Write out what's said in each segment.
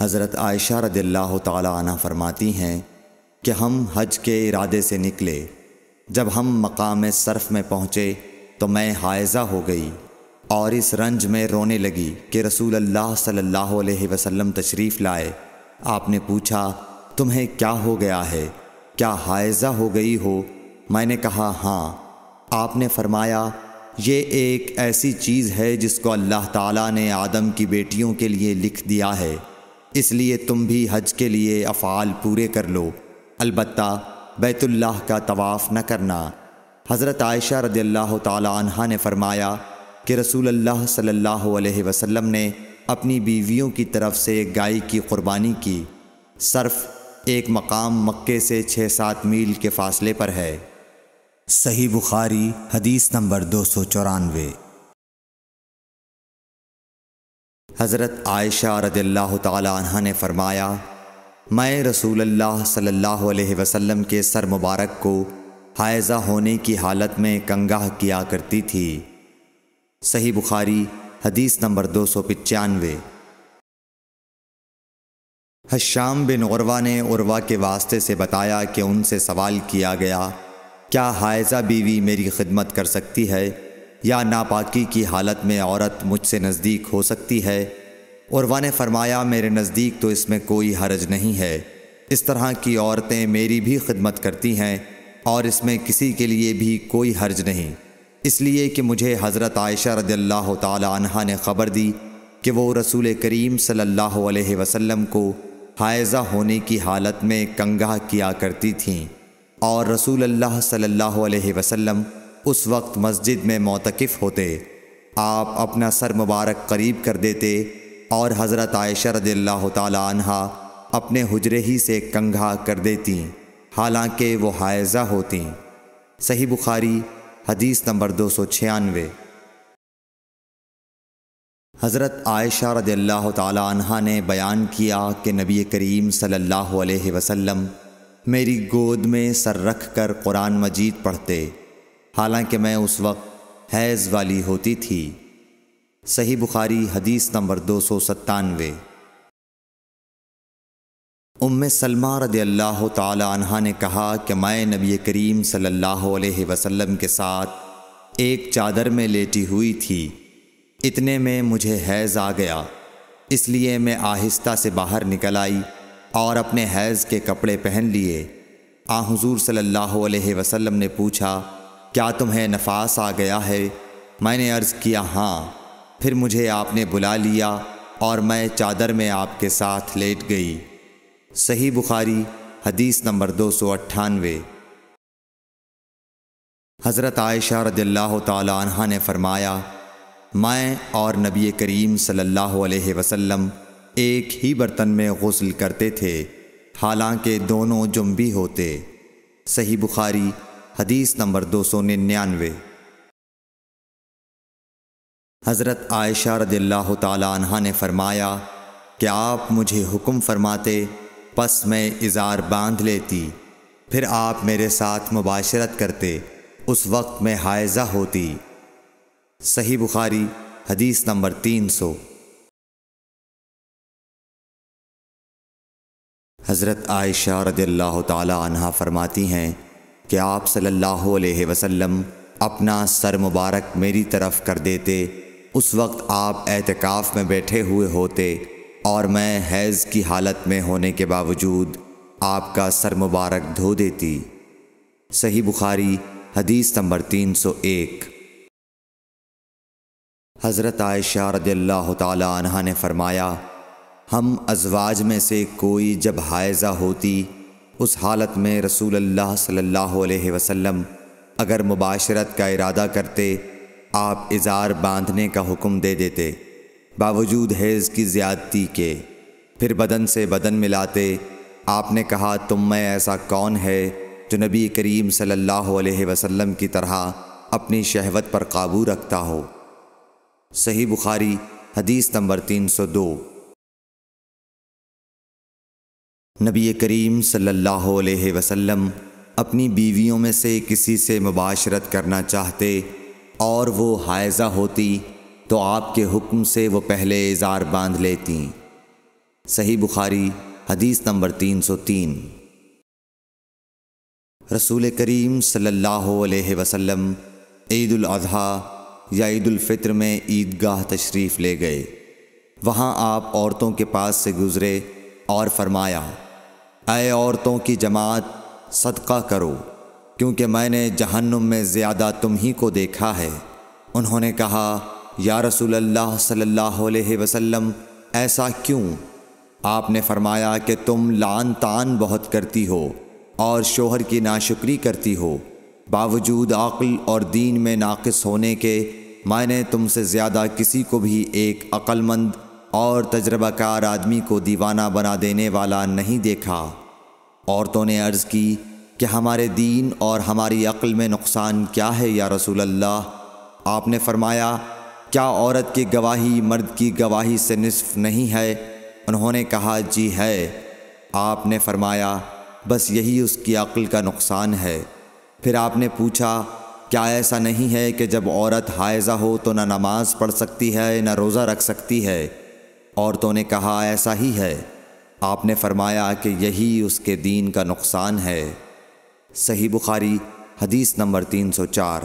حضرت عائشہ رضی اللہ تعالی عنہ فرماتی ہیں کہ ہم حج کے ارادے سے نکلے۔ جب ہم مقام صرف میں پہنچے تو میں حائزہ ہو گئی اور اس رنج میں رونے لگی کہ رسول اللہ صلی اللہ علیہ وسلم تشریف لائے۔ آپ نے پوچھا، تمہیں کیا ہو گیا ہے؟ کیا حائزہ ہو گئی ہو؟ میں نے کہا ہاں۔ آپ نے فرمایا، یہ ایک ایسی چیز ہے جس کو اللہ تعالیٰ نے آدم کی بیٹیوں کے لیے لکھ دیا ہے۔ اس لیے تم بھی حج کے لیے افعال پورے کر لو۔ البتہ بیت اللہ کا طواف نہ کرنا۔ حضرت عائشہ رضی اللہ تعالی عنہ نے فرمایا کہ رسول اللہ صلی اللہ علیہ وسلم نے اپنی بیویوں کی طرف سے گائے کی قربانی کی۔ صرف ایک مقام مکے سے چھ سات میل کے فاصلے پر ہے۔ صحیح بخاری حدیث نمبر دو سو چورانوے۔ حضرت عائشہ رضی اللہ تعالی عنہ نے فرمایا، میں رسول اللہ صلی اللہ علیہ وسلم کے سر مبارک کو حائزہ ہونے کی حالت میں کنگاہ کیا کرتی تھی۔ صحیح بخاری، حدیث نمبر دو سو پچانوے۔ حشام بن عروا نے عروا کے واسطے سے بتایا کہ ان سے سوال کیا گیا، کیا حائزہ بیوی میری خدمت کر سکتی ہے؟ یا ناپاکی کی حالت میں عورت مجھ سے نزدیک ہو سکتی ہے؟ عروا نے فرمایا، میرے نزدیک تو اس میں کوئی حرج نہیں ہے۔ اس طرح کی عورتیں میری بھی خدمت کرتی ہیں اور اس میں کسی کے لیے بھی کوئی حرج نہیں۔ اس لیے کہ مجھے حضرت عائشہ رضی اللہ تعالی عنہ نے خبر دی کہ وہ رسول کریم صلی اللہ علیہ وسلم کو حائزہ ہونے کی حالت میں کنگاہ کیا کرتی تھیں اور رسول اللہ صلی اللہ علیہ وسلم اس وقت مسجد میں موتقف ہوتے۔ آپ اپنا سر مبارک قریب کر دیتے اور حضرت عائشہ رضی اللہ تعالی عنہ اپنے حجرے ہی سے کنگھا کر دیتی حالانکہ وہ حائزہ ہوتی صحیح بخاری، حدیث نمبر دو سو چھیانوے۔ حضرت عائشہ رضی اللہ تعالی عنہ نے بیان کیا کہ نبی کریم صلی اللہ علیہ وسلم میری گود میں سر رکھ کر قرآن مجید پڑھتے۔ حالانکہ میں اس وقت حیض والی ہوتی تھی۔ صحیح بخاری حدیث نمبر دو سو ستانوے۔ ام سلمہ رضی اللہ تعالی عنہ نے کہا کہ میں نبی کریم صلی اللہ علیہ وسلم کے ساتھ ایک چادر میں لیٹی ہوئی تھی۔ اتنے میں مجھے حیض آ گیا۔ اس لیے میں آہستہ سے باہر نکل آئی اور اپنے حیض کے کپڑے پہن لیے۔ آ حضور صلی اللہ علیہ وسلم نے پوچھا کیا تمہیں نفاس آ گیا ہے؟ میں نے عرض کیا ہاں۔ پھر مجھے آپ نے بلا لیا اور میں چادر میں آپ کے ساتھ لیٹ گئی۔ صحیح بخاری، حدیث نمبر دو سو اٹھانوے۔ حضرت عائشہ رضی اللہ تعالی عنہ نے فرمایا، میں اور نبی کریم صلی اللہ علیہ وسلم ایک ہی برتن میں غسل کرتے تھے، حالانکہ دونوں جنبی ہوتے۔ صحیح بخاری حدیث نمبر دو سو ننانوے۔ حضرت عائشہ رضی اللہ تعالی عنہ نے فرمایا کہ آپ مجھے حکم فرماتے، پس میں اظہار باندھ لیتی، پھر آپ میرے ساتھ مباشرت کرتے، اس وقت میں حائزہ ہوتی۔ صحیح بخاری، حدیث نمبر تین سو۔ حضرت عائشہ رضی اللہ تعالی عنہ فرماتی ہیں کہ آپ صلی اللہ علیہ وسلم اپنا سر مبارک میری طرف کر دیتے، اس وقت آپ اعتکاف میں بیٹھے ہوئے ہوتے اور میں حیض کی حالت میں ہونے کے باوجود آپ کا سر مبارک دھو دیتی۔ صحیح بخاری، حدیث نمبر تین سو ایک۔ حضرت عائشہ رضی اللہ تعالی عنہ نے فرمایا، ہم ازواج میں سے کوئی جب حائزہ ہوتی اس حالت میں رسول اللہ صلی اللہ علیہ وسلم اگر مباشرت کا ارادہ کرتے، آپ اظہار باندھنے کا حکم دے دیتے۔ باوجود حیض کی زیادتی کے۔ پھر بدن سے بدن ملاتے، آپ نے کہا، تم میں ایسا کون ہے جو نبی کریم صلی اللہ علیہ وسلم کی طرح اپنی شہوت پر قابو رکھتا ہو؟ صحیح بخاری، حدیث نمبر تین سو دو۔ نبی کریم صلی اللہ علیہ وسلم اپنی بیویوں میں سے کسی سے مباشرت کرنا چاہتے اور وہ حائزہ ہوتی تو آپ کے حکم سے وہ پہلے اظہار باندھ لیتی۔ صحیح بخاری، حدیث نمبر تین سو تین۔ رسول کریم صلی اللہ علیہ وسلم عید الاضحیٰ یا عید الفطر میں عیدگاہ تشریف لے گئے۔ وہاں آپ عورتوں کے پاس سے گزرے اور فرمایا اے عورتوں کی جماعت، صدقہ کرو، کیونکہ میں نے جہنم میں زیادہ تم ہی کو دیکھا ہے۔ انہوں نے کہا، یا رسول اللہ صلی اللہ علیہ وسلم، ایسا کیوں؟ آپ نے فرمایا کہ تم لان تان بہت کرتی ہو اور شوہر کی ناشکری کرتی ہو۔ باوجود عقل اور دین میں ناقص ہونے کے، میں نے تم سے زیادہ کسی کو بھی ایک عقل مند اور تجربہ کار آدمی کو دیوانہ بنا دینے والا نہیں دیکھا۔ عورتوں نے عرض کی کہ ہمارے دین اور ہماری عقل میں نقصان کیا ہے یا رسول اللہ۔ آپ نے فرمایا، کیا عورت کی گواہی مرد کی گواہی سے نصف نہیں ہے؟ انہوں نے کہا جی ہے۔ آپ نے فرمایا، بس یہی اس کی عقل کا نقصان ہے۔ پھر آپ نے پوچھا، کیا ایسا نہیں ہے کہ جب عورت حائضہ ہو تو نہ نماز پڑھ سکتی ہے، نہ روزہ رکھ سکتی ہے؟ عورتوں نے کہا، ایسا ہی ہے۔ آپ نے فرمایا کہ یہی اس کے دین کا نقصان ہے۔ صحیح بخاری، حدیث نمبر تین سو چار۔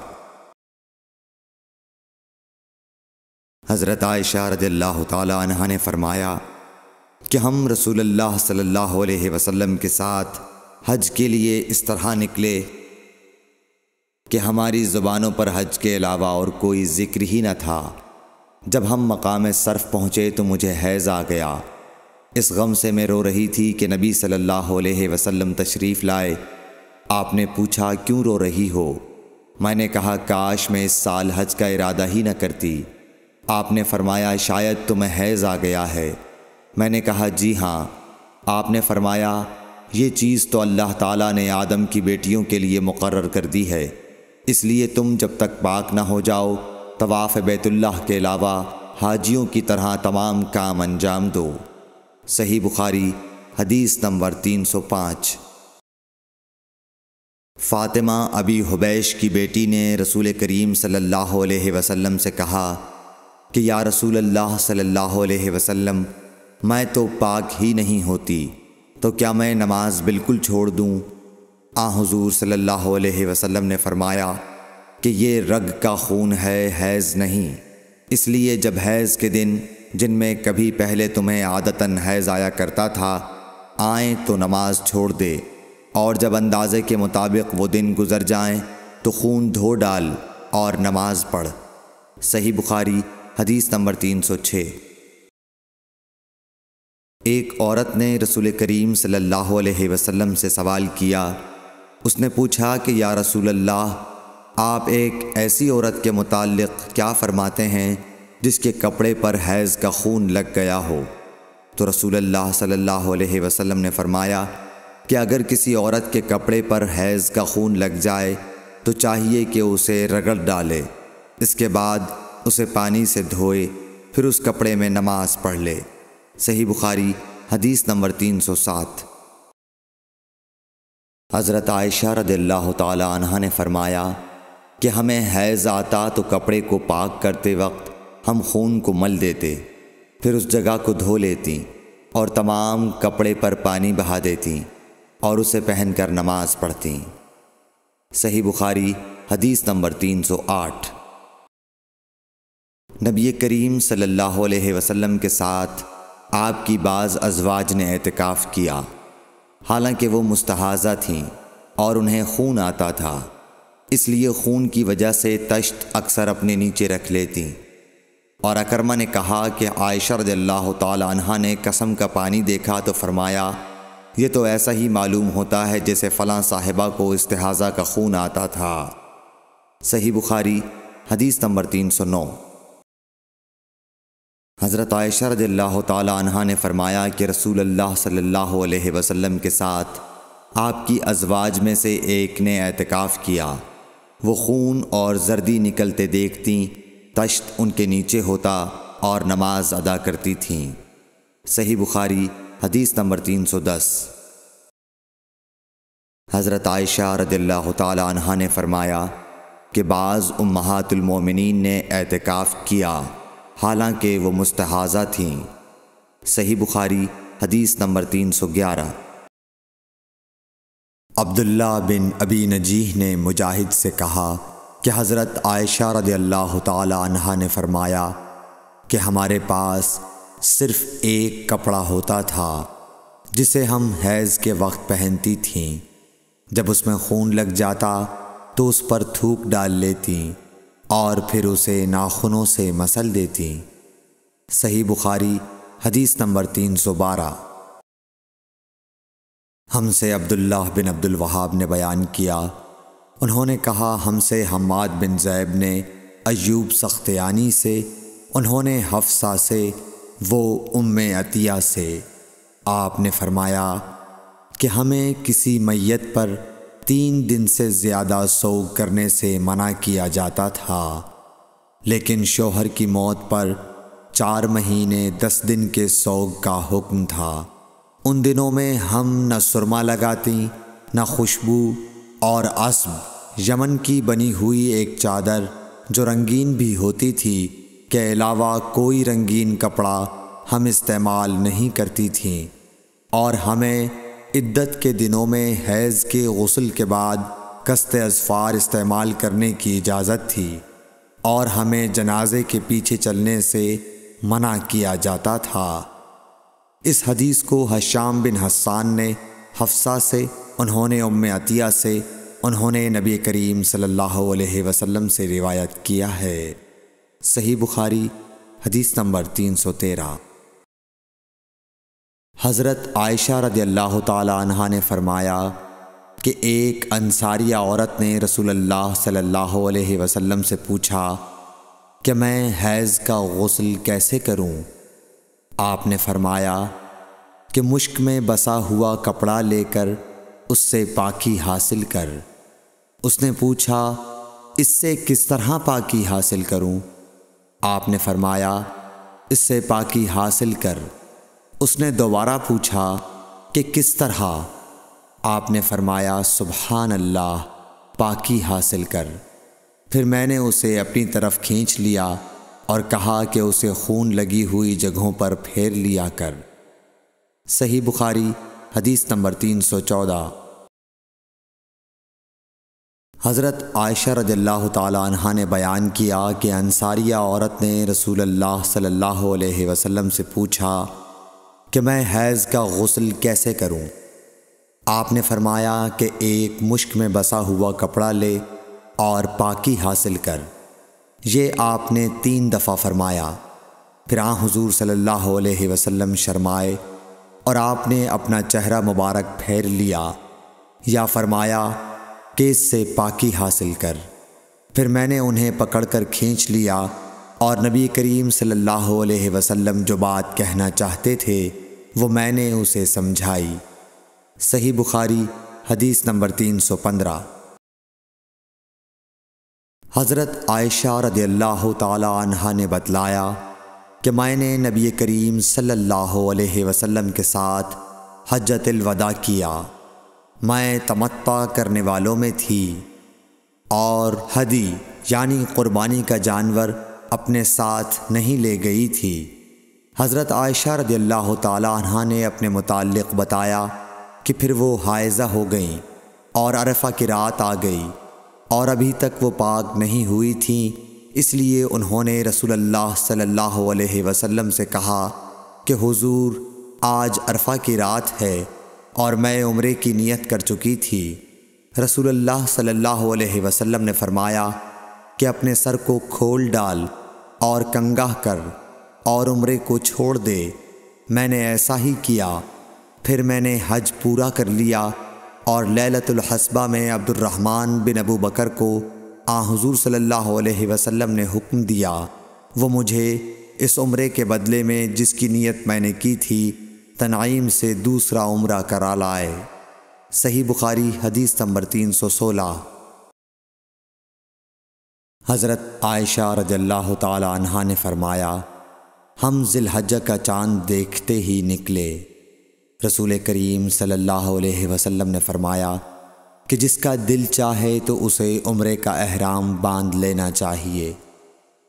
حضرت عائشہ رضی اللہ تعالی عنہ نے فرمایا کہ ہم رسول اللہ صلی اللہ علیہ وسلم کے ساتھ حج کے لیے اس طرح نکلے کہ ہماری زبانوں پر حج کے علاوہ اور کوئی ذکر ہی نہ تھا۔ جب ہم مقام صرف پہنچے تو مجھے حیض آ گیا۔ اس غم سے میں رو رہی تھی کہ نبی صلی اللہ علیہ وسلم تشریف لائے۔ آپ نے پوچھا، کیوں رو رہی ہو؟ میں نے کہا، کاش میں اس سال حج کا ارادہ ہی نہ کرتی۔ آپ نے فرمایا، شاید تمہیں حیض آ گیا ہے۔ میں نے کہا جی ہاں۔ آپ نے فرمایا، یہ چیز تو اللہ تعالیٰ نے آدم کی بیٹیوں کے لیے مقرر کر دی ہے۔ اس لیے تم جب تک پاک نہ ہو جاؤ طواف بیت اللہ کے علاوہ حاجیوں کی طرح تمام کام انجام دو۔ صحیح بخاری، حدیث نمبر تین سو پانچ۔ فاطمہ ابی حبیش کی بیٹی نے رسول کریم صلی اللہ علیہ وسلم سے کہا کہ، یا رسول اللہ صلی اللہ علیہ وسلم، میں تو پاک ہی نہیں ہوتی، تو کیا میں نماز بالکل چھوڑ دوں؟ آ، حضور صلی اللہ علیہ وسلم نے فرمایا کہ یہ رگ کا خون ہے، حیض نہیں۔ اس لیے جب حیض کے دن، جن میں کبھی پہلے تمہیں عادتاً حیض آیا کرتا تھا، آئیں تو نماز چھوڑ دے۔ اور جب اندازے کے مطابق وہ دن گزر جائیں، تو خون دھو ڈال اور نماز پڑھ۔ صحیح بخاری، حدیث نمبر تین سو چھ۔ ایک عورت نے رسول کریم صلی اللہ علیہ وسلم سے سوال کیا۔ اس نے پوچھا کہ یا رسول اللہ آپ ایک ایسی عورت کے متعلق کیا فرماتے ہیں جس کے کپڑے پر حیض کا خون لگ گیا ہو؟ تو رسول اللہ صلی اللہ علیہ وسلم نے فرمایا کہ اگر کسی عورت کے کپڑے پر حیض کا خون لگ جائے تو چاہیے کہ اسے رگڑ ڈالے، اس کے بعد اسے پانی سے دھوئے، پھر اس کپڑے میں نماز پڑھ لے۔ صحیح بخاری، حدیث نمبر تین سو سات۔ حضرت عائشہ رضی اللہ تعالی عنہ نے فرمایا کہ ہمیں حیض آتا تو کپڑے کو پاک کرتے وقت ہم خون کو مل دیتے، پھر اس جگہ کو دھو لیتی اور تمام کپڑے پر پانی بہا دیتی اور اسے پہن کر نماز پڑھتی۔ صحیح بخاری، حدیث نمبر تین سو آٹھ۔ نبی کریم صلی اللہ علیہ وسلم کے ساتھ آپ کی بعض ازواج نے اعتکاف کیا، حالانکہ وہ مستحاضہ تھیں اور انہیں خون آتا تھا۔ اس لیے خون کی وجہ سے تشت اکثر اپنے نیچے رکھ لیتی۔ اور اکرمہ نے کہا کہ عائشہ رضی اللہ تعالی عنہ نے قسم کا پانی دیکھا تو فرمایا، یہ تو ایسا ہی معلوم ہوتا ہے جیسے فلاں صاحبہ کو استحاضہ کا خون آتا تھا۔ صحیح بخاری، حدیث نمبر تین سو نو۔ حضرت عائشہ رضی اللہ تعالی عنہ نے فرمایا کہ رسول اللہ صلی اللہ علیہ وسلم کے ساتھ آپ کی ازواج میں سے ایک نے اعتکاف کیا۔ وہ خون اور زردی نکلتے دیکھتیں تشت ان کے نیچے ہوتا اور نماز ادا کرتی تھیں صحیح بخاری، حدیث نمبر تین سو دس۔ حضرت عائشہ رضی اللہ تعالی عنہ نے فرمایا کہ بعض امہات المومنین نے اعتکاف کیا، حالانکہ وہ مستحاضہ تھیں۔ صحیح بخاری، حدیث نمبر تین سو گیارہ۔ عبداللہ بن ابی نجیح نے مجاہد سے کہا کہ حضرت عائشہ رضی اللہ تعالی عنہ نے فرمایا کہ ہمارے پاس صرف ایک کپڑا ہوتا تھا جسے ہم حیض کے وقت پہنتی تھیں۔ جب اس میں خون لگ جاتا تو اس پر تھوک ڈال لیتی اور پھر اسے ناخنوں سے مسل دیتی۔ صحیح بخاری حدیث نمبر تین سو بارہ۔ ہم سے عبداللہ بن عبد الوہاب نے بیان کیا۔ انہوں نے کہا، ہم سے حماد بن زیب نے ایوب سختیانی سے، انہوں نے حفصہ سے، وہ ام عطیہ سے۔ آپ نے فرمایا کہ ہمیں کسی میت پر تین دن سے زیادہ سوگ کرنے سے منع کیا جاتا تھا۔ لیکن شوہر کی موت پر چار مہینے دس دن کے سوگ کا حکم تھا۔ ان دنوں میں ہم نہ سرما لگاتی، نہ خوشبو اور عصب یمن کی بنی ہوئی ایک چادر جو رنگین بھی ہوتی تھی، کے علاوہ کوئی رنگین کپڑا ہم استعمال نہیں کرتی تھیں۔ اور ہمیں عدت کے دنوں میں حیض کے غسل کے بعد کست اظفار استعمال کرنے کی اجازت تھی۔ اور ہمیں جنازے کے پیچھے چلنے سے منع کیا جاتا تھا۔ اس حدیث کو حشام بن حسان نے حفصہ سے، انہوں نے ام عطیہ سے، انہوں نے نبی کریم صلی اللہ علیہ وسلم سے روایت کیا ہے۔ صحیح بخاری، حدیث نمبر تین سو تیرہ۔ حضرت عائشہ رضی اللہ تعالی عنہ نے فرمایا کہ ایک انصاریہ عورت نے رسول اللہ صلی اللہ علیہ وسلم سے پوچھا کہ میں حیض کا غسل کیسے کروں؟ آپ نے فرمایا کہ مشک میں بسا ہوا کپڑا لے کر اس سے پاکی حاصل کر۔ اس نے پوچھا، اس سے کس طرح پاکی حاصل کروں؟ آپ نے فرمایا، اس سے پاکی حاصل کر۔ اس نے دوبارہ پوچھا کہ کس طرح؟ آپ نے فرمایا، سبحان اللہ، پاکی حاصل کر۔ پھر میں نے اسے اپنی طرف کھینچ لیا۔ اور کہا کہ اسے خون لگی ہوئی جگہوں پر پھیر لیا کر۔ صحیح بخاری، حدیث نمبر تین سو چودہ۔ حضرت عائشہ رضی اللہ تعالی عنہ نے بیان کیا کہ انصاریہ عورت نے رسول اللہ صلی اللہ علیہ وسلم سے پوچھا کہ میں حیض کا غسل کیسے کروں؟ آپ نے فرمایا کہ ایک مشک میں بسا ہوا کپڑا لے اور پاکی حاصل کر۔ یہ آپ نے تین دفعہ فرمایا۔ پھر آن حضور صلی اللہ علیہ وسلم شرمائے اور آپ نے اپنا چہرہ مبارک پھیر لیا یا فرمایا، کہ اس سے پاکی حاصل کر۔ پھر میں نے انہیں پکڑ کر کھینچ لیا اور نبی کریم صلی اللہ علیہ وسلم جو بات کہنا چاہتے تھے، وہ میں نے اسے سمجھائی۔ صحیح بخاری، حدیث نمبر تین سو پندرہ۔ حضرت عائشہ رضی اللہ تعالی عنہ نے بتلایا کہ میں نے نبی کریم صلی اللہ علیہ وسلم کے ساتھ حجت الوداع کیا۔ میں تمتع کرنے والوں میں تھی اور حدی یعنی قربانی کا جانور اپنے ساتھ نہیں لے گئی تھی۔ حضرت عائشہ رضی اللہ تعالی عنہ نے اپنے متعلق بتایا کہ پھر وہ حائزہ ہو گئیں اور عرفہ کی رات آ گئی۔ اور ابھی تک وہ پاک نہیں ہوئی تھیں۔ اس لیے انہوں نے رسول اللہ صلی اللہ علیہ وسلم سے کہا کہ حضور، آج عرفہ کی رات ہے اور میں عمرے کی نیت کر چکی تھی۔ رسول اللہ صلی اللہ علیہ وسلم نے فرمایا کہ اپنے سر کو کھول ڈال اور کنگاہ کر اور عمرے کو چھوڑ دے۔ میں نے ایسا ہی کیا، پھر میں نے حج پورا کر لیا۔ اور لیلت الحسبہ میں عبد الرحمن بن ابو بکر کو آ حضور صلی اللہ علیہ وسلم نے حکم دیا۔ وہ مجھے اس عمرے کے بدلے میں جس کی نیت میں نے کی تھی، تنعیم سے دوسرا عمرہ کرا لائے۔ صحیح بخاری حدیث نمبر تین سو سولہ۔ حضرت عائشہ رضی اللہ تعالی عنہ نے فرمایا، ہم ذی الحجہ کا چاند دیکھتے ہی نکلے۔ رسول کریم صلی اللہ علیہ وسلم نے فرمایا کہ جس کا دل چاہے تو اسے عمرے کا احرام باندھ لینا چاہیے،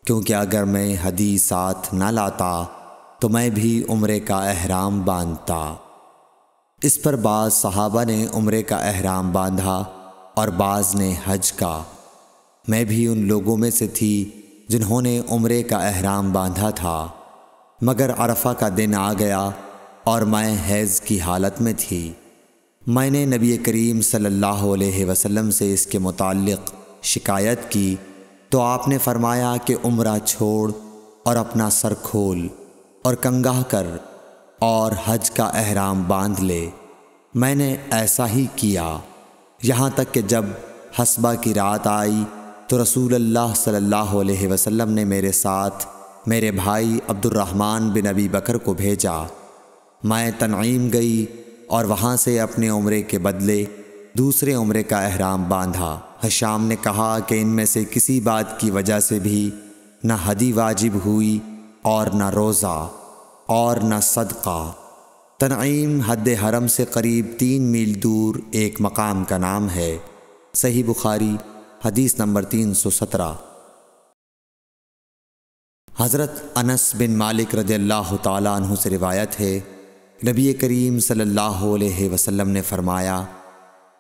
کیونکہ اگر میں حدیث ساتھ نہ لاتا تو میں بھی عمرے کا احرام باندھتا۔ اس پر بعض صحابہ نے عمرے کا احرام باندھا اور بعض نے حج کا۔ میں بھی ان لوگوں میں سے تھی جنہوں نے عمرے کا احرام باندھا تھا، مگر عرفہ کا دن آ گیا اور میں حیض کی حالت میں تھی۔ میں نے نبی کریم صلی اللہ علیہ وسلم سے اس کے متعلق شکایت کی تو آپ نے فرمایا کہ عمرہ چھوڑ اور اپنا سر کھول اور کنگاہ کر اور حج کا احرام باندھ لے۔ میں نے ایسا ہی کیا۔ یہاں تک کہ جب حسبہ کی رات آئی تو رسول اللہ صلی اللہ علیہ وسلم نے میرے ساتھ میرے بھائی عبد الرحمن بن ابی بکر کو بھیجا۔ میں تنعیم گئی اور وہاں سے اپنے عمرے کے بدلے دوسرے عمرے کا احرام باندھا۔ حشام نے کہا کہ ان میں سے کسی بات کی وجہ سے بھی نہ حدی واجب ہوئی اور نہ روزہ اور نہ صدقہ۔ تنعیم حد حرم سے قریب تین میل دور ایک مقام کا نام ہے۔ صحیح بخاری، حدیث نمبر تین سو سترہ۔ حضرت انس بن مالک رضی اللہ تعالیٰ عنہ سے روایت ہے نبی کریم صلی اللہ علیہ وسلم نے فرمایا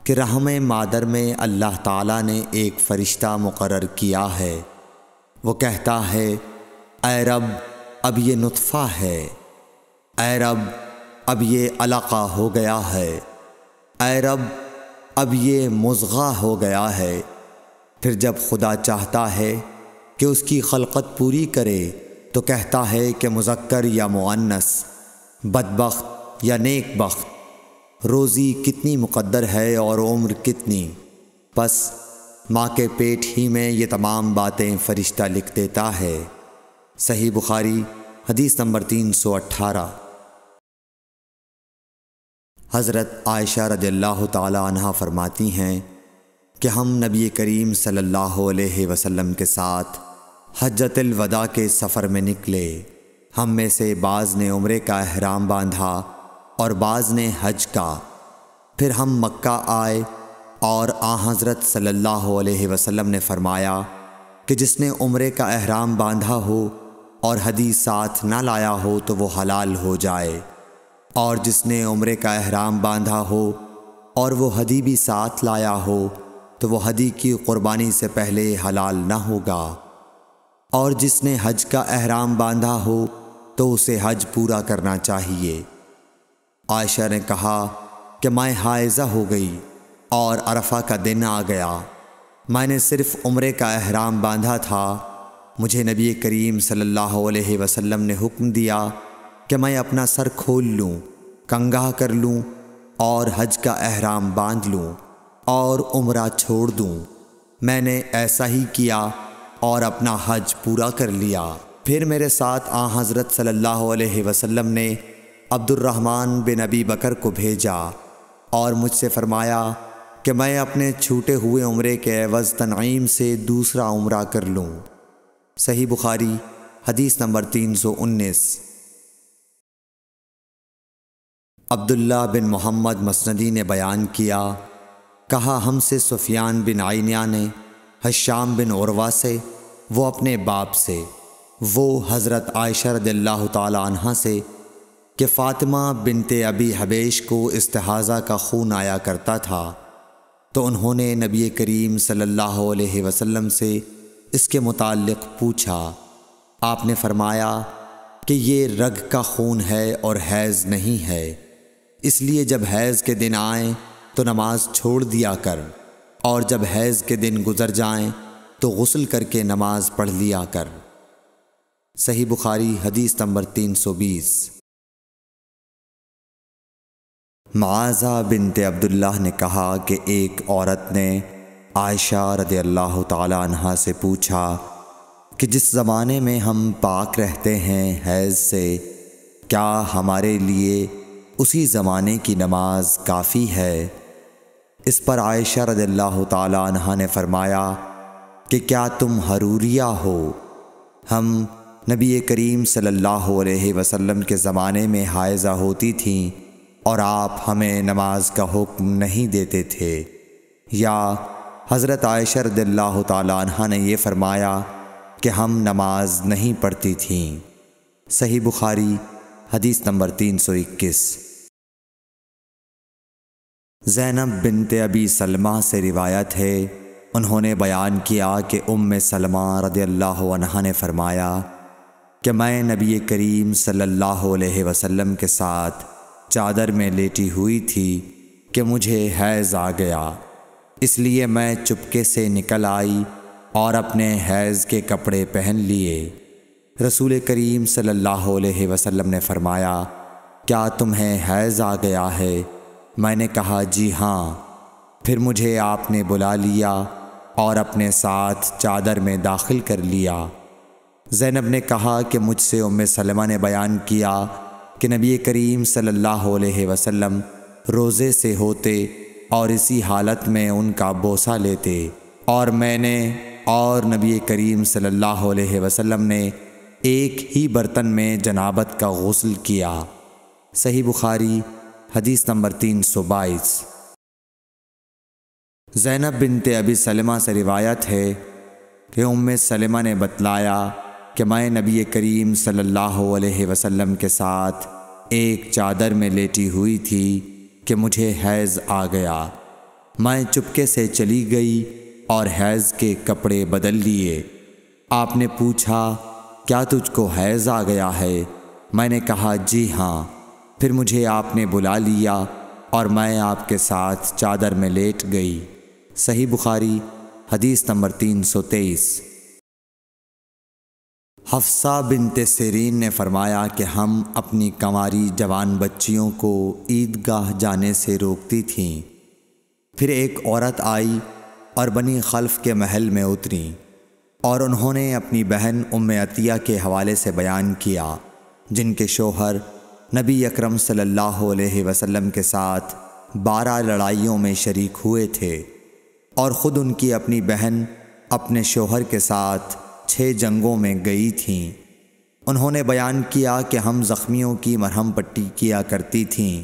کہ رحم مادر میں اللہ تعالیٰ نے ایک فرشتہ مقرر کیا ہے۔ وہ کہتا ہے، اے رب، اب یہ نطفہ ہے۔ اے رب، اب یہ علاقہ ہو گیا ہے۔ اے رب، اب یہ مضغہ ہو گیا ہے۔ پھر جب خدا چاہتا ہے کہ اس کی خلقت پوری کرے، تو کہتا ہے کہ مذکر یا معنس بدبخت یا نیک بخت۔ روزی کتنی مقدر ہے اور عمر کتنی۔ بس ماں کے پیٹ ہی میں یہ تمام باتیں فرشتہ لکھ دیتا ہے۔ صحیح بخاری، حدیث نمبر تین سو اٹھارہ۔ حضرت عائشہ رضی اللہ تعالی عنہ فرماتی ہیں کہ ہم نبی کریم صلی اللہ علیہ وسلم کے ساتھ حجت الوداع کے سفر میں نکلے۔ ہم میں سے بعض نے عمرے کا احرام باندھا اور بعض نے حج کا۔ پھر ہم مکہ آئے اور آ حضرت صلی اللہ علیہ وسلم نے فرمایا کہ جس نے عمرے کا احرام باندھا ہو اور حدیث ساتھ نہ لایا ہو تو وہ حلال ہو جائے۔ اور جس نے عمرے کا احرام باندھا ہو اور وہ حدی بھی ساتھ لایا ہو تو وہ حدی کی قربانی سے پہلے حلال نہ ہوگا۔ اور جس نے حج کا احرام باندھا ہو تو اسے حج پورا کرنا چاہیے۔ عائشہ نے کہا کہ میں حائزہ ہو گئی اور عرفہ کا دن آ گیا۔ میں نے صرف عمرے کا احرام باندھا تھا۔ مجھے نبی کریم صلی اللہ علیہ وسلم نے حکم دیا کہ میں اپنا سر کھول لوں کنگاہ کر لوں اور حج کا احرام باندھ لوں اور عمرہ چھوڑ دوں۔ میں نے ایسا ہی کیا اور اپنا حج پورا کر لیا۔ پھر میرے ساتھ آ حضرت صلی اللہ علیہ وسلم نے عبد الرحمن بن نبی بکر کو بھیجا اور مجھ سے فرمایا کہ میں اپنے چھوٹے ہوئے عمرے کے عوض تنعیم سے دوسرا عمرہ کر لوں۔ صحیح بخاری، حدیث نمبر تین سو انیس۔ عبداللہ بن محمد مسندی نے بیان کیا، کہا، ہم سے سفیان بن آئینیا نے، حشام بن عروا سے، وہ اپنے باپ سے۔ وہ حضرت عائشہ رضی اللہ تعالی عنہ سے کہ فاطمہ بنت ابی حبیش کو استحاضہ کا خون آیا کرتا تھا، تو انہوں نے نبی کریم صلی اللہ علیہ وسلم سے اس کے متعلق پوچھا۔ آپ نے فرمایا کہ یہ رگ کا خون ہے اور حیض نہیں ہے، اس لیے جب حیض کے دن آئیں تو نماز چھوڑ دیا کر، اور جب حیض کے دن گزر جائیں تو غسل کر کے نماز پڑھ لیا کر۔ صحیح بخاری حدیث نمبر تین سو بیس۔ معاذہ بنت عبداللہ نے کہا کہ ایک عورت نے عائشہ رضی اللہ تعالی عنہ سے پوچھا کہ جس زمانے میں ہم پاک رہتے ہیں حیض سے، کیا ہمارے لیے اسی زمانے کی نماز کافی ہے؟ اس پر عائشہ رضی اللہ تعالی عنہ نے فرمایا کہ کیا تم حروریہ ہو؟ ہم نبی کریم صلی اللہ علیہ وسلم کے زمانے میں حائزہ ہوتی تھیں اور آپ ہمیں نماز کا حکم نہیں دیتے تھے۔ یا حضرت عائشہ رضی اللہ تعالیٰ عنہ نے یہ فرمایا کہ ہم نماز نہیں پڑھتی تھیں۔ صحیح بخاری، حدیث نمبر تین سو اکیس۔ زینب بنت ابی سلمہ سے روایت ہے، انہوں نے بیان کیا کہ ام سلمہ رضی اللہ عنہ نے فرمایا کہ میں نبی کریم صلی اللہ علیہ وسلم کے ساتھ چادر میں لیٹی ہوئی تھی کہ مجھے حیض آ گیا۔ اس لیے میں چپکے سے نکل آئی اور اپنے حیض کے کپڑے پہن لیے۔ رسول کریم صلی اللہ علیہ وسلم نے فرمایا، کیا تمہیں حیض آ گیا ہے؟ میں نے کہا جی ہاں۔ پھر مجھے آپ نے بلا لیا اور اپنے ساتھ چادر میں داخل کر لیا۔ زینب نے کہا کہ مجھ سے ام سلمہ نے بیان کیا کہ نبی کریم صلی اللہ علیہ وسلم روزے سے ہوتے اور اسی حالت میں ان کا بوسہ لیتے اور میں نے اور نبی کریم صلی اللہ علیہ وسلم نے ایک ہی برتن میں جنابت کا غسل کیا۔ صحیح بخاری، حدیث نمبر تین سو بائیس۔ زینب بنت ابی سلمہ سے روایت ہے کہ ام سلمہ نے بتلایا کہ میں نبی کریم صلی اللہ علیہ وسلم کے ساتھ ایک چادر میں لیٹی ہوئی تھی کہ مجھے حیض آ گیا۔ میں چپکے سے چلی گئی اور حیض کے کپڑے بدل لیے۔ آپ نے پوچھا، کیا تجھ کو حیض آ گیا ہے؟ میں نے کہا جی ہاں پھر مجھے آپ نے بلا لیا اور میں آپ کے ساتھ چادر میں لیٹ گئی۔ صحیح بخاری، حدیث نمبر تین سو تیئیس۔ حفصہ بنت سیرین نے فرمایا کہ ہم اپنی کماری جوان بچیوں کو عیدگاہ جانے سے روکتی تھیں۔ پھر ایک عورت آئی اور بنی خلف کے محل میں اتری اور انہوں نے اپنی بہن ام عطیہ کے حوالے سے بیان کیا، جن کے شوہر نبی اکرم صلی اللہ علیہ وسلم کے ساتھ بارہ لڑائیوں میں شریک ہوئے تھے اور خود ان کی اپنی بہن اپنے شوہر کے ساتھ چھ جنگوں میں گئی تھیں۔ انہوں نے بیان کیا کہ ہم زخمیوں کی مرہم پٹی کیا کرتی تھیں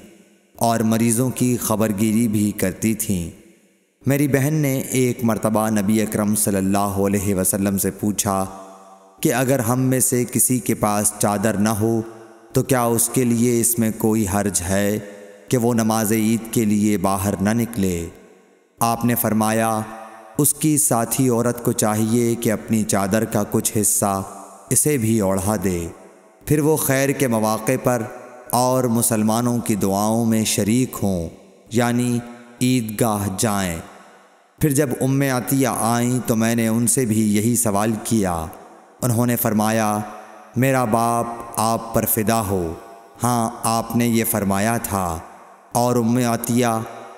اور مریضوں کی خبرگیری بھی کرتی تھیں۔ میری بہن نے ایک مرتبہ نبی اکرم صلی اللہ علیہ وسلم سے پوچھا کہ اگر ہم میں سے کسی کے پاس چادر نہ ہو تو کیا اس کے لیے اس میں کوئی حرج ہے کہ وہ نماز عید کے لیے باہر نہ نکلے؟ آپ نے فرمایا اس کی ساتھی عورت کو چاہیے کہ اپنی چادر کا کچھ حصہ اسے بھی اوڑھا دے۔ پھر وہ خیر کے مواقع پر اور مسلمانوں کی دعاؤں میں شریک ہوں یعنی عیدگاہ جائیں۔ پھر جب ام عطیہ آئیں تو میں نے ان سے بھی یہی سوال کیا۔ انہوں نے فرمایا، میرا باپ آپ پر فدا ہو۔ ہاں آپ نے یہ فرمایا تھا۔ اور ام عطیہ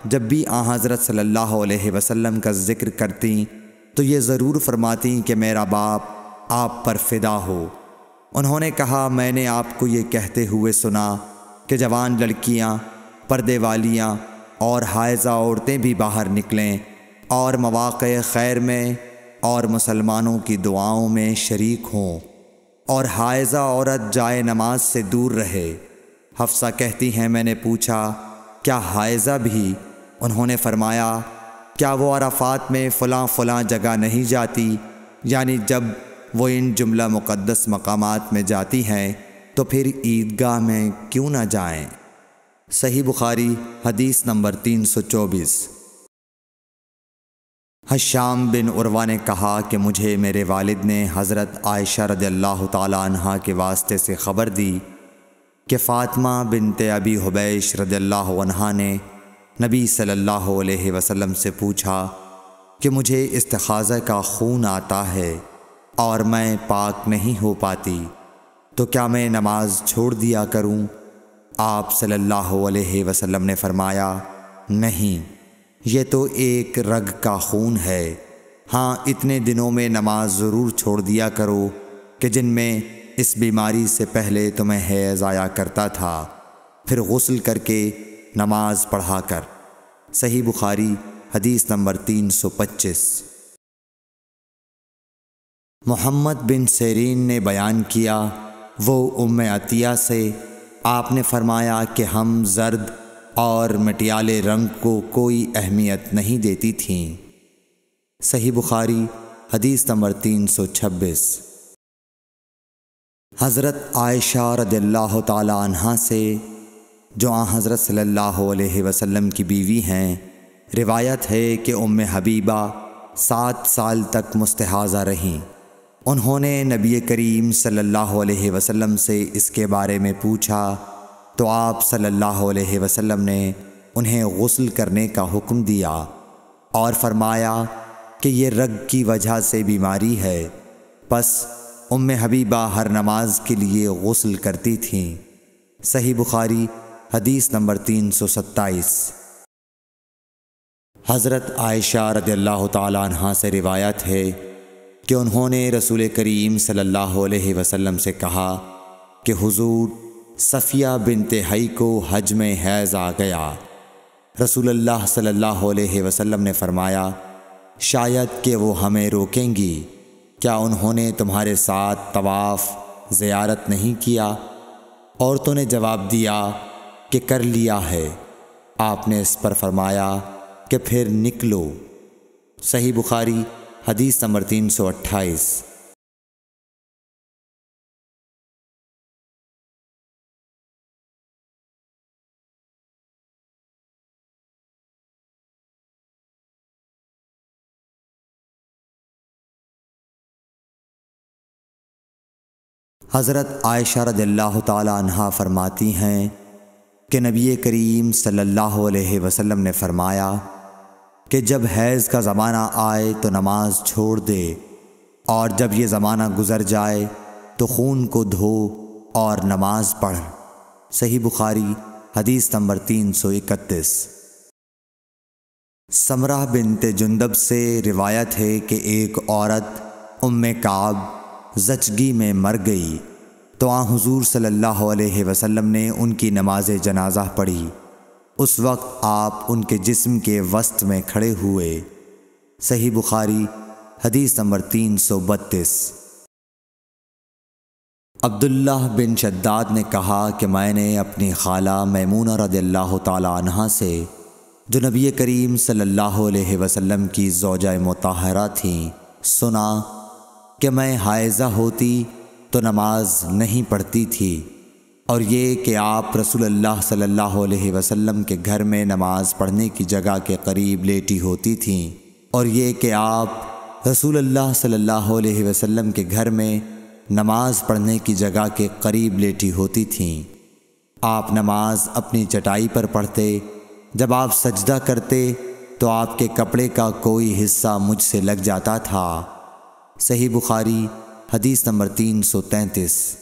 جب بھی آ حضرت صلی اللہ علیہ وسلم کا ذکر کرتی تو یہ ضرور فرماتی کہ میرا باپ آپ پر فدا ہو۔ انہوں نے کہا، میں نے آپ کو یہ کہتے ہوئے سنا کہ جوان لڑکیاں، پردے والیاں اور حائضہ عورتیں بھی باہر نکلیں اور مواقع خیر میں اور مسلمانوں کی دعاؤں میں شریک ہوں اور حائضہ عورت جائے نماز سے دور رہے۔ حفصہ کہتی ہیں، میں نے پوچھا، کیا حائضہ بھی انہوں نے فرمایا، کیا وہ عرفات میں فلاں فلاں جگہ نہیں جاتی؟ یعنی جب وہ ان جملہ مقدس مقامات میں جاتی ہیں، تو پھر عیدگاہ میں کیوں نہ جائیں؟ صحیح بخاری، حدیث نمبر تین سو چوبیس۔ حشام بن عروا نے کہا کہ مجھے میرے والد نے حضرت عائشہ رضی اللہ تعالی عنہ کے واسطے سے خبر دی کہ فاطمہ بنت ابی حبیش رضی اللہ عنہ نے نبی صلی اللہ علیہ وسلم سے پوچھا کہ مجھے استخاذہ کا خون آتا ہے اور میں پاک نہیں ہو پاتی، تو کیا میں نماز چھوڑ دیا کروں؟ آپ صلی اللہ علیہ وسلم نے فرمایا، نہیں، یہ تو ایک رگ کا خون ہے۔ ہاں اتنے دنوں میں نماز ضرور چھوڑ دیا کرو کہ جن میں اس بیماری سے پہلے تمہیں حیض آیا کرتا تھا۔ پھر غسل کر کے نماز پڑھا کر۔ صحیح بخاری، حدیث نمبر تین سو پچیس۔ محمد بن سیرین نے بیان کیا، وہ ام عطیہ سے، آپ نے فرمایا کہ ہم زرد اور مٹیالے رنگ کو کوئی اہمیت نہیں دیتی تھیں۔ صحیح بخاری، حدیث نمبر تین سو چھبیس۔ حضرت عائشہ رضی اللہ تعالی عنہ سے جو آن حضرت صلی اللہ علیہ وسلم کی بیوی ہیں، روایت ہے کہ ام حبیبہ سات سال تک مستحاضہ رہیں۔ انہوں نے نبی کریم صلی اللہ علیہ وسلم سے اس کے بارے میں پوچھا، تو آپ صلی اللہ علیہ وسلم نے انہیں غسل کرنے کا حکم دیا اور فرمایا کہ یہ رگ کی وجہ سے بیماری ہے۔ پس ام حبیبہ ہر نماز کے لیے غسل کرتی تھیں۔ صحیح بخاری حدیث نمبر تین سو ستائیس۔ حضرت عائشہ رضی اللہ تعالیٰ عنہ سے روایت ہے کہ انہوں نے رسول کریم صلی اللہ علیہ وسلم سے کہا کہ حضور صفیہ بنت حی کو حج میں حیض آ گیا۔ رسول اللہ صلی اللہ علیہ وسلم نے فرمایا، شاید کہ وہ ہمیں روکیں گی۔ کیا انہوں نے تمہارے ساتھ طواف، زیارت نہیں کیا؟ عورتوں نے جواب دیا کہ کر لیا ہے۔ آپ نے اس پر فرمایا کہ پھر نکلو۔ صحیح بخاری، حدیث نمبر تین سو اٹھائیس۔ حضرت عائشہ رضی اللہ تعالی عنہ فرماتی ہیں کہ نبی کریم صلی اللہ علیہ وسلم نے فرمایا کہ جب حیض کا زمانہ آئے تو نماز چھوڑ دے، اور جب یہ زمانہ گزر جائے تو خون کو دھو اور نماز پڑھ۔ صحیح بخاری، حدیث نمبر تین سو اکتیس۔ سمرہ بنت جندب سے روایت ہے کہ ایک عورت ام کعب زچگی میں مر گئی۔ تو آ حضور صلی اللہ علیہ وسلم نے ان کی نماز جنازہ پڑھی۔ اس وقت آپ ان کے جسم کے وسط میں کھڑے ہوئے۔ صحیح بخاری، حدیث نمبر تین سو بتیس۔ عبداللہ بن شداد نے کہا کہ میں نے اپنی خالہ میمونہ رضی اللہ تعالی عنہ سے جو نبی کریم صلی اللہ علیہ وسلم کی زوجہ متحرہ تھیں، سنا کہ میں حائزہ ہوتی تو نماز نہیں پڑھتی تھی۔ اور یہ کہ آپ رسول اللہ صلی اللہ علیہ وسلم کے گھر میں نماز پڑھنے کی جگہ کے قریب لیٹی ہوتی تھیں۔ اور یہ کہ آپ رسول اللہ صلی اللہ علیہ وسلم کے گھر میں نماز پڑھنے کی جگہ کے قریب لیٹی ہوتی تھیں۔ آپ نماز اپنی چٹائی پر پڑھتے، جب آپ سجدہ کرتے تو آپ کے کپڑے کا کوئی حصہ مجھ سے لگ جاتا تھا۔ صحیح بخاری حدیث نمبر تین سو تینتیس۔